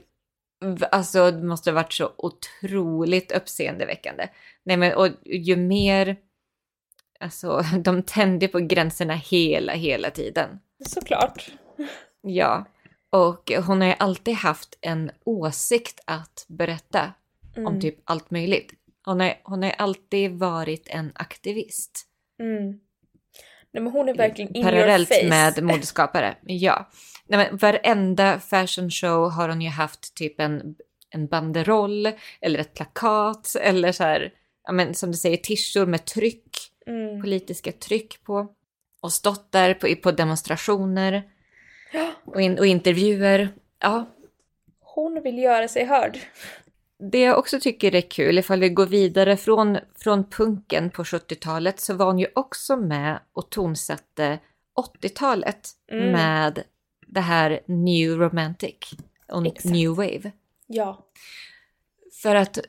Speaker 2: Alltså det måste ha varit så otroligt uppseendeväckande. Nej men och ju mer, alltså [laughs] de tände på gränserna hela, hela tiden.
Speaker 1: Såklart.
Speaker 2: Ja, och hon har ju alltid haft en åsikt att berätta mm. om typ allt möjligt. Hon har, hon har alltid varit en aktivist.
Speaker 1: Mm. Nej, men hon är verkligen in
Speaker 2: Parallellt
Speaker 1: your face.
Speaker 2: med [laughs] modeskapare, ja. Nej, men varenda fashion show har hon ju haft typ en, en banderoll eller ett plakat eller så här, ja, men, som du säger, tishor med tryck, mm. politiska tryck på. Och stått där på, på demonstrationer och, in, och intervjuer. Ja.
Speaker 1: Hon vill göra sig hörd.
Speaker 2: Det jag också tycker är kul, ifall vi går vidare från, från punken på 70-talet, så var hon ju också med och tonsatte 80-talet mm. med det här new romantic och Exakt. new wave.
Speaker 1: Ja.
Speaker 2: För att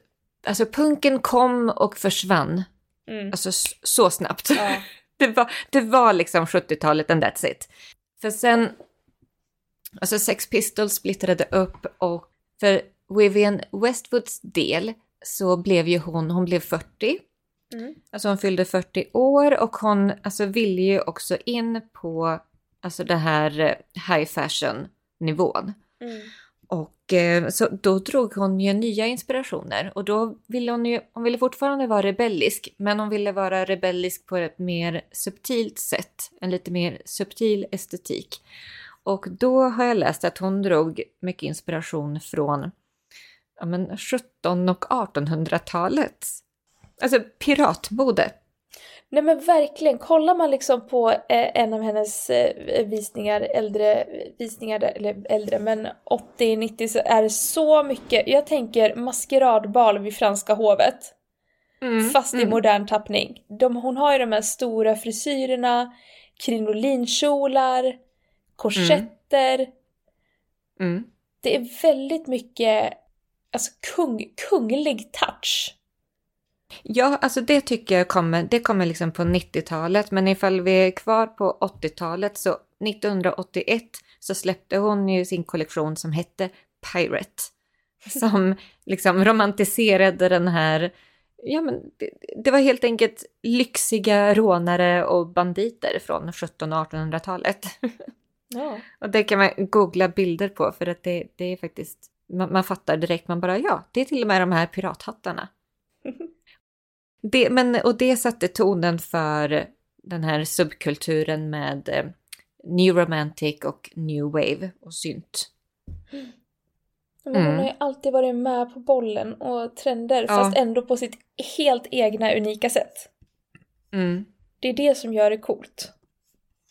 Speaker 2: alltså punken kom och försvann. Mm. Alltså så snabbt. Ja. [laughs] det, var, det var liksom 70-talet and that's it. För sen, alltså Sex Pistols splittrade upp och för Vivian Westwoods del så blev ju hon, hon blev 40. Mm. Alltså hon fyllde 40 år och hon alltså ville ju också in på alltså det här eh, high fashion nivån.
Speaker 1: Mm.
Speaker 2: Och eh, så då drog hon ju nya inspirationer och då ville hon ju, hon ville fortfarande vara rebellisk, men hon ville vara rebellisk på ett mer subtilt sätt, en lite mer subtil estetik. Och då har jag läst att hon drog mycket inspiration från ja, men 1700 och 1800-talet. Alltså piratmode.
Speaker 1: Nej men verkligen, kollar man liksom på eh, en av hennes eh, visningar, äldre visningar, eller äldre men 80-90 så är det så mycket, jag tänker maskeradbal vid franska hovet. Mm, fast mm. i modern tappning. De, hon har ju de här stora frisyrerna, krinolinkjolar, korsetter, glitter.
Speaker 2: Mm.
Speaker 1: Det är väldigt mycket alltså, kung, kunglig touch.
Speaker 2: Ja, alltså det tycker jag kommer, det kommer liksom på 90-talet. Men ifall vi är kvar på 80-talet så 1981 så släppte hon ju sin kollektion som hette Pirate. [laughs] Som liksom romantiserade den här, ja men det, det var helt enkelt lyxiga rånare och banditer från 1700 och 1800-talet.
Speaker 1: Ja. [laughs]
Speaker 2: Och det kan man googla bilder på för att det, det är faktiskt, man, man fattar direkt, man bara ja, det är till och med de här pirathattarna. [laughs] Det, men, och det satte tonen för den här subkulturen med eh, New Romantic och New Wave och synt.
Speaker 1: Men hon
Speaker 2: Mm.
Speaker 1: har ju alltid varit med på bollen och trender
Speaker 2: Ja.
Speaker 1: fast ändå på sitt helt egna unika sätt.
Speaker 2: Mm.
Speaker 1: Det är det som gör det coolt.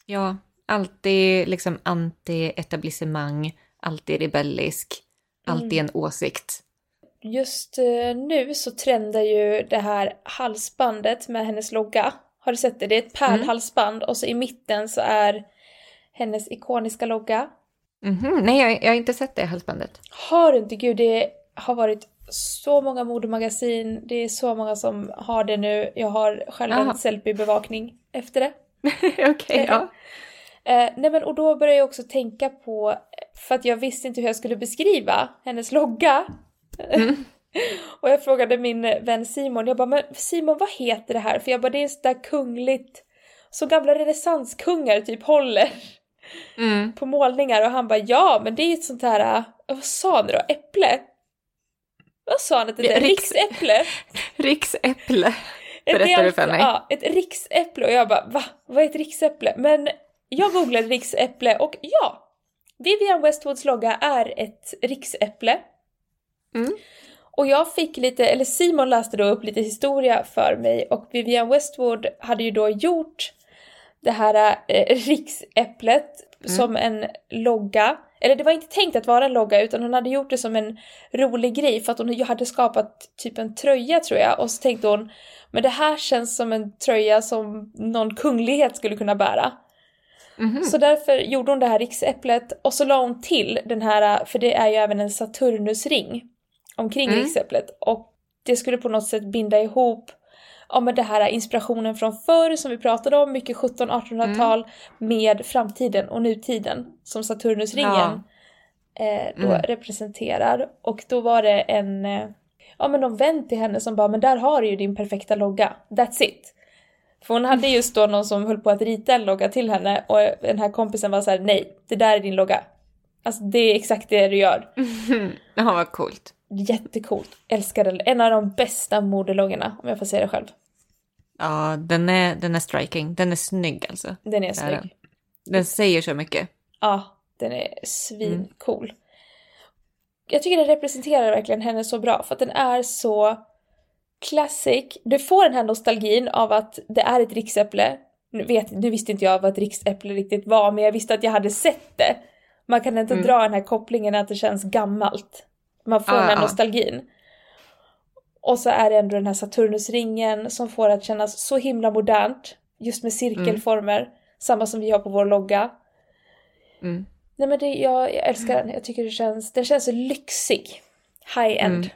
Speaker 2: Ja, alltid liksom anti-etablissemang, alltid rebellisk, alltid en åsikt.
Speaker 1: Just eh, nu så trendar ju det här halsbandet med hennes logga. Har du sett det? Det är ett pärlhalsband och så i mitten så är hennes ikoniska logga.
Speaker 2: Mhm, Nej, jag, jag har inte sett det halsbandet.
Speaker 1: Har du inte? Gud, det har varit så många modemagasin. Det är så många som har det nu. Jag har själv
Speaker 2: Aha.
Speaker 1: en selfie-bevakning efter det. [laughs]
Speaker 2: Okej, ja.
Speaker 1: Eh, nej men och då började jag också tänka på, för att jag visste inte hur jag skulle beskriva hennes logga. [laughs] och jag frågade min vän Simon, jag bara men Simon vad heter det här? För jag bara det är så där kungligt, så gamla renässanskungar typ håller
Speaker 2: Mm.
Speaker 1: på målningar och han bara ja men det är ju ett sånt här, eh, vad sa han då, äpple? Vad sa han att det är?
Speaker 2: riks-
Speaker 1: Riksäpple? [laughs]
Speaker 2: Riksäpple. [laughs]
Speaker 1: Ett
Speaker 2: Berättar du för mig?
Speaker 1: Ja, ett riksäpple och jag bara va? Vad är ett riksäpple? Men jag googlade riksäpple och ja! Vivian Westwoods logga är ett riksäpple.
Speaker 2: Mm.
Speaker 1: Och jag fick lite, eller Simon läste då upp lite historia för mig och Vivian Westwood hade ju då gjort det här eh, [laughs] riksäpplet som en logga. Eller det var inte tänkt att vara en logga utan hon hade gjort det som en rolig grej för att hon hade skapat typ en tröja tror jag och så tänkte hon men det här känns som en tröja som någon kunglighet skulle kunna bära.
Speaker 2: Mhm.
Speaker 1: Så därför gjorde hon det här riksäpplet och så la hon till den här, för det är ju även en Saturnusring omkring
Speaker 2: Mm.
Speaker 1: riksäpplet och det skulle på något sätt binda ihop ja, men det här inspirationen från förr som vi pratade om, mycket 1700-1800-tal med framtiden och nutiden som Saturnusringen eh, då
Speaker 2: Mm.
Speaker 1: representerar. Och då var det en, eh, ja men någon vän till henne som bara men där har du ju din perfekta logga, that's it. För hon hade just då någon som höll på att rita en logga till henne och den här kompisen var så här: nej, det där är din logga. Alltså det är exakt det du gör. [laughs]
Speaker 2: Ja, vad coolt.
Speaker 1: Jättecoolt. Älskar den. En av de bästa modeloggorna om jag får säga det själv.
Speaker 2: Ja, den är, den är striking. Den är snygg alltså.
Speaker 1: Den är snygg.
Speaker 2: den. Den säger så mycket.
Speaker 1: Ja, den är svincool. Jag tycker den representerar verkligen henne så bra för att den är så classic. Du får den här nostalgin av att det är ett riksäpple. Nu, vet, nu visste inte jag vad ett riksäpple riktigt var men jag visste att jag hade sett det. Man kan inte
Speaker 2: Mm.
Speaker 1: dra den här kopplingen att det känns gammalt. Man får
Speaker 2: Ah,
Speaker 1: den här
Speaker 2: ja.
Speaker 1: nostalgin. Och så är det ändå den här Saturnusringen som får det att kännas så himla modernt. Just med cirkelformer. Samma som vi har på vår logga.
Speaker 2: Mm.
Speaker 1: Nej men det, jag, jag älskar den. Jag tycker det känns, den känns så lyxig. High-end.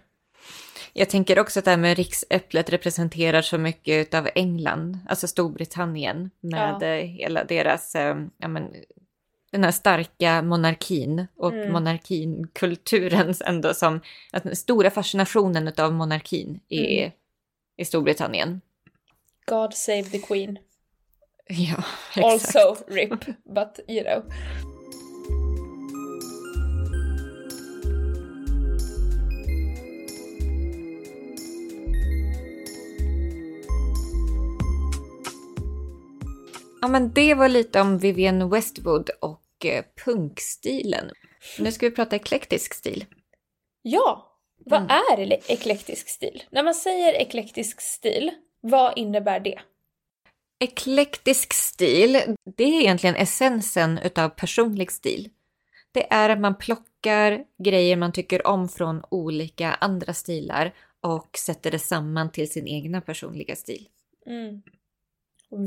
Speaker 2: Jag tänker också att det här med riksäpplet representerar så mycket av England, alltså Storbritannien, med
Speaker 1: Ja.
Speaker 2: hela deras, eh, ja men, den här starka monarkin och
Speaker 1: Mm.
Speaker 2: monarkinkulturen [laughs] ändå som, att den stora fascinationen av monarkin i,
Speaker 1: Mm.
Speaker 2: i Storbritannien.
Speaker 1: God save the Queen.
Speaker 2: Ja, [laughs] exakt.
Speaker 1: Also RIP, but you know.
Speaker 2: Ja, men det var lite om Vivienne Westwood och eh, punkstilen. Nu ska vi prata eklektisk stil.
Speaker 1: Ja! Vad
Speaker 2: Mm.
Speaker 1: är eklektisk stil? När man säger eklektisk stil, vad innebär det?
Speaker 2: Eklektisk stil, det är egentligen essensen utav personlig stil. Det är att man plockar grejer man tycker om från olika andra stilar och sätter det samman till sin egna personliga stil.
Speaker 1: Mm.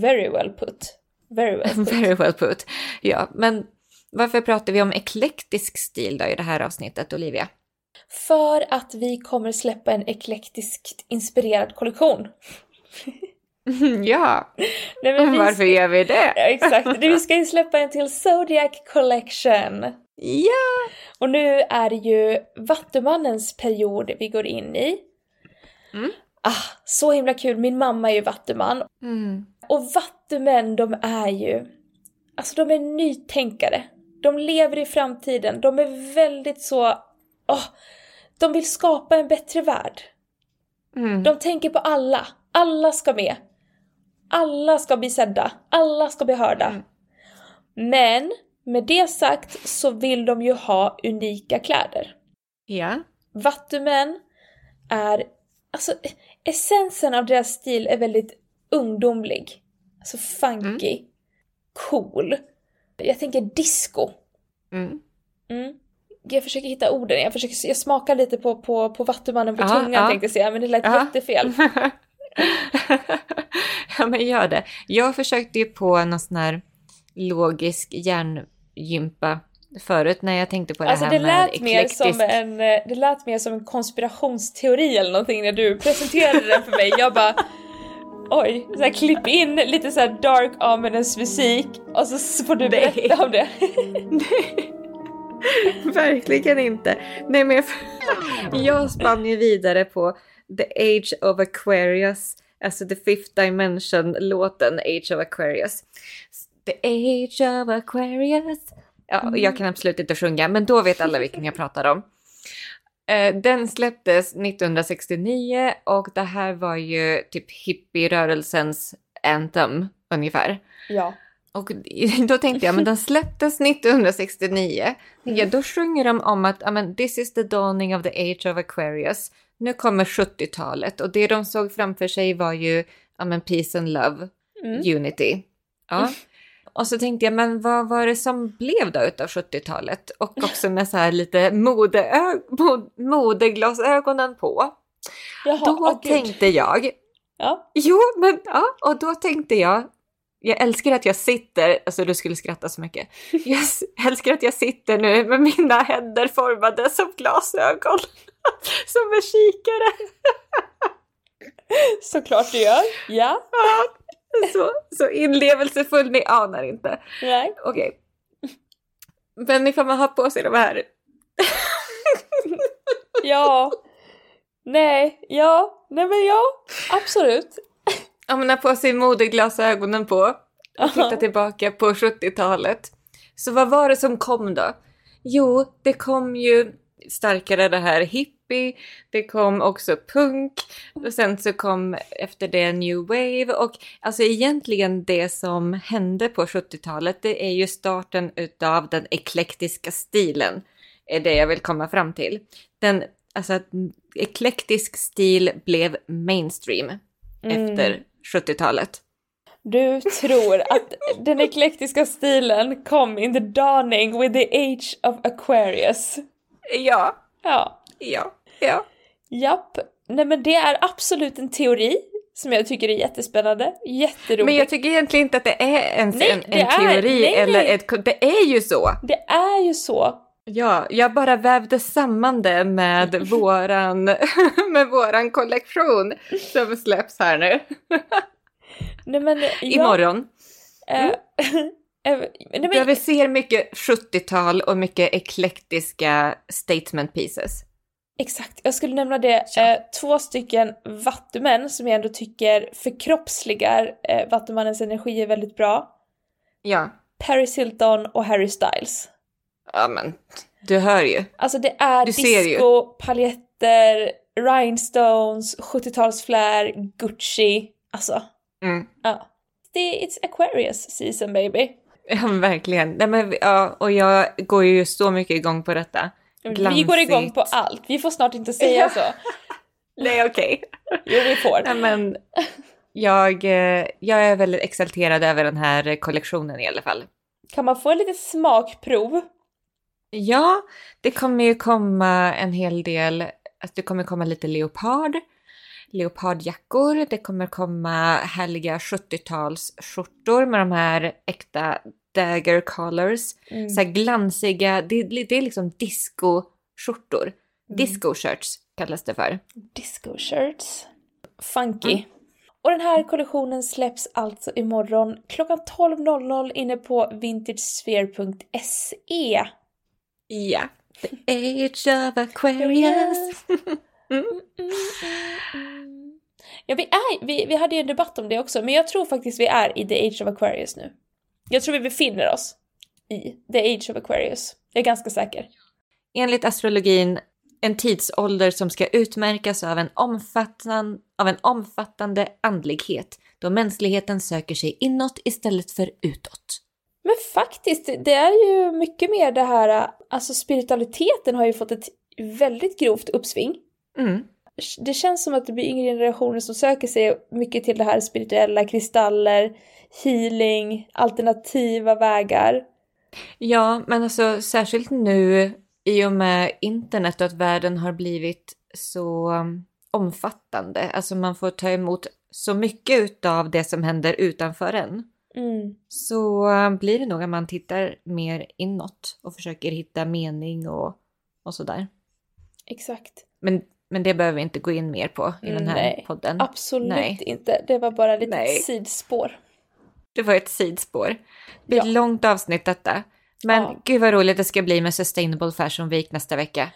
Speaker 1: Very well put. Very well [laughs] put.
Speaker 2: Very well put. Ja, men Varför pratar vi om eklektisk stil då i det här avsnittet, Olivia?
Speaker 1: För att vi kommer släppa en eklektiskt inspirerad kollektion. [laughs]
Speaker 2: ja, [laughs]
Speaker 1: Nej, vi
Speaker 2: varför gör vi det?
Speaker 1: Ja, exakt, vi ska ju släppa en till Zodiac Collection.
Speaker 2: Ja!
Speaker 1: Och nu är det ju Vattumannens period vi går in i.
Speaker 2: Mm.
Speaker 1: Ah, så himla kul, min mamma är ju vattuman.
Speaker 2: Mm.
Speaker 1: Och vattumän de är ju, alltså de är nytänkare. De lever i framtiden, de är väldigt så, oh, de vill skapa en bättre värld.
Speaker 2: Mm.
Speaker 1: De tänker på alla, alla ska med. Alla ska bli sedda, alla ska bli hörda.
Speaker 2: Mm.
Speaker 1: Men med det sagt så vill de ju ha unika kläder.
Speaker 2: Ja.
Speaker 1: Vattumän är, alltså essensen av deras stil är väldigt ungdomlig. Alltså funky, cool. Jag tänker disco.
Speaker 2: Mm.
Speaker 1: Mm. Jag försöker hitta orden, jag, försöker, jag smakar lite på, på, på vattumannen på
Speaker 2: Ja,
Speaker 1: tungan
Speaker 2: ja.
Speaker 1: tänkte jag säga, men det lät
Speaker 2: Ja.
Speaker 1: jättefel. [laughs]
Speaker 2: ja, men gör det. Jag försökte ju på någon sån här logisk hjärngympa förut när jag tänkte på det
Speaker 1: Alltså
Speaker 2: här
Speaker 1: det
Speaker 2: med
Speaker 1: lät, mer som en, eh, det lät mer som en konspirationsteori eller någonting när du presenterade den för mig. Jag bara Oj, så här, klipp in lite så här dark ominous musik och så får du
Speaker 2: Nej.
Speaker 1: berätta om det. [laughs] [laughs]
Speaker 2: Verkligen inte. Nej, men jag, [laughs] jag spann ju vidare på The Age of Aquarius, alltså The Fifth Dimension-låten Age of Aquarius. The Age of Aquarius. Ja, jag kan absolut inte sjunga, men då vet alla vilken jag pratar om. Eh, Den släpptes 1969 och det här var ju typ hippierörelsens anthem ungefär.
Speaker 1: Ja.
Speaker 2: Och [laughs] då tänkte jag, men den släpptes 1969. Ja, då sjunger de om att ja, men, this is the dawning of the age of Aquarius. Nu kommer 70-talet och det de såg framför sig var ju ja, men, peace and love,
Speaker 1: Mm.
Speaker 2: unity. Ja. Och så tänkte jag, men vad var det som blev då utav 70-talet? Och också med så här lite modeö- mod- modeglasögonen på.
Speaker 1: Jaha,
Speaker 2: Då
Speaker 1: gud.
Speaker 2: tänkte jag,
Speaker 1: Ja.
Speaker 2: Jo, men ja, och då tänkte jag, jag älskar att jag sitter, alltså du skulle skratta så mycket. [laughs] Jag älskar att jag sitter nu med mina händer formade som glasögon. [laughs] Som en kikare.
Speaker 1: Såklart du gör. Ja. [laughs]
Speaker 2: Så, så inlevelsefull, ni anar inte.
Speaker 1: Nej.
Speaker 2: Okej. Men ifall man har på sig de här. [laughs]
Speaker 1: Ja. Nej. Ja. Nej men ja. Absolut.
Speaker 2: Om man har på sig modeglasögonen på och tittar tillbaka på 70-talet. Så vad var det som kom då? Jo, det kom ju starkare det här hippie, det kom också punk och sen så kom efter det new wave och alltså egentligen det som hände på 70-talet det är ju starten utav den eklektiska stilen är det jag vill komma fram till. Den, alltså att eklektisk stil blev mainstream efter 70-talet.
Speaker 1: Du tror att den eklektiska stilen kom in the dawning with the age of Aquarius.
Speaker 2: Ja,
Speaker 1: Ja.
Speaker 2: Ja, ja.
Speaker 1: Japp. Nej men det är absolut en teori som jag tycker är jättespännande, jätteroligt.
Speaker 2: Men jag tycker egentligen inte att det är ens
Speaker 1: Nej,
Speaker 2: en, en
Speaker 1: är-
Speaker 2: teori
Speaker 1: nej,
Speaker 2: eller
Speaker 1: nej.
Speaker 2: ett... Det är ju så!
Speaker 1: Det är ju så.
Speaker 2: Ja, jag bara vävde samman det med [laughs] våran, [laughs] med våran kollektion som släpps här nu.
Speaker 1: Nej men ja,
Speaker 2: Imorgon.
Speaker 1: eh, [laughs] nej,
Speaker 2: Där
Speaker 1: men,
Speaker 2: vi ser mycket 70-tal och mycket eklektiska statement pieces.
Speaker 1: Exakt, jag skulle nämna det. Eh, två stycken vattumän som jag ändå tycker förkroppsligar eh, vattumannens energi är väldigt bra.
Speaker 2: Ja,
Speaker 1: Paris Hilton och Harry Styles.
Speaker 2: ja men du hör ju.
Speaker 1: Alltså det är
Speaker 2: Du
Speaker 1: disco, paljetter, rhinestones, 70-talsflär, Gucci. Alltså,
Speaker 2: Mm.
Speaker 1: ja. Det, it's Aquarius season baby. [laughs]
Speaker 2: Ja, verkligen. Nej, men, ja, och jag går ju så mycket igång på detta.
Speaker 1: Vi går igång på
Speaker 2: Glansigt.
Speaker 1: allt. Vi får snart inte säga så. [laughs]
Speaker 2: Nej, okej.
Speaker 1: Jo, vi får.
Speaker 2: Nej, men jag, eh, jag är väldigt exalterad över den här kollektionen i alla fall.
Speaker 1: Kan man få en lite smakprov?
Speaker 2: Ja, det kommer ju komma en hel del, alltså det kommer komma lite leopard, leopardjackor, det kommer komma härliga 70-talsskjortor med de här äkta dagger colors. Mm. Så glansiga, det, det är liksom disco-skjortor. Mm. Disco shirts kallas det för.
Speaker 1: Disco shirts. Funky. Mm. Och den här kollektionen släpps alltså imorgon klockan 12.00 inne på vintagesphere.se.
Speaker 2: Ja. The age of Aquarius.
Speaker 1: mm. Ja, vi, är, vi, vi hade ju en debatt om det också, men jag tror faktiskt vi är i the age of Aquarius nu. Jag tror vi befinner oss i the age of Aquarius. Jag är ganska säker.
Speaker 2: Enligt astrologin en tidsålder som ska utmärkas av en, omfattan, av en omfattande andlighet då mänskligheten söker sig inåt istället för utåt.
Speaker 1: Men faktiskt, det är ju mycket mer det här, alltså spiritualiteten har ju fått ett väldigt grovt uppsving. Mm. Det känns som att det blir yngre generationer som söker sig mycket till det här spirituella, kristaller, healing, alternativa vägar.
Speaker 2: Ja, men alltså särskilt nu i och med internet och att världen har blivit så um, omfattande. Alltså man får ta emot så mycket av det som händer utanför en. Mm. Så um, blir det nog att man tittar mer inåt och försöker hitta mening och, och sådär.
Speaker 1: Exakt.
Speaker 2: Men, men det behöver vi inte gå in mer på i den här
Speaker 1: Nej,
Speaker 2: podden.
Speaker 1: Absolut Nej. inte. Det var bara lite Nej. sidspår.
Speaker 2: Det var ett sidspår. Det blir ja. ett långt avsnitt detta. Men ja. gud vad roligt det ska bli med Sustainable Fashion Week nästa vecka.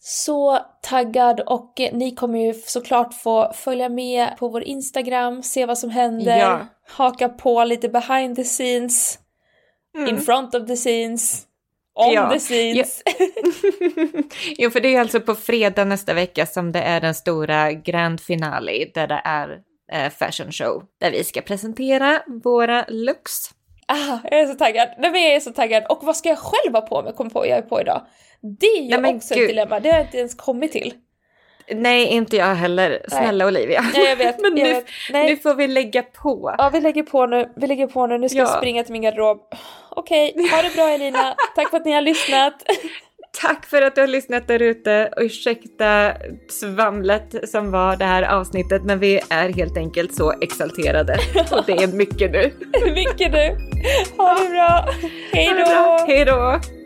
Speaker 1: Så taggad och ni kommer ju såklart få följa med på vår Instagram, se vad som händer, ja. haka på lite behind the scenes, mm. in front of the scenes, on ja. the scenes. Ja. [laughs]
Speaker 2: jo, för det är alltså på fredag nästa vecka som det är den stora grand finale där det är eh, fashion show där vi ska presentera våra looks.
Speaker 1: Ah, jag är så taggad. Nej men jag är så taggad. Och vad ska jag själv ha på mig, kom på jag är på idag? Det är ju Nej, också gud. ett dilemma, det har jag inte ens kommit till.
Speaker 2: Nej, inte jag heller. Snälla Nej. Olivia.
Speaker 1: Nej, jag vet. [laughs]
Speaker 2: men
Speaker 1: jag
Speaker 2: nu,
Speaker 1: vet.
Speaker 2: nu får vi lägga på.
Speaker 1: Ja, vi lägger på nu. Vi lägger på nu. Nu ska ja. jag springa till min garderob. Okej, okay, ha det bra Elina. Tack för att ni har lyssnat.
Speaker 2: Tack för att du har lyssnat där ute och ursäkta svamlet som var det här avsnittet men vi är helt enkelt så exalterade och det är mycket nu. [laughs]
Speaker 1: mycket nu. Ha det bra. Hej då.
Speaker 2: Hej då.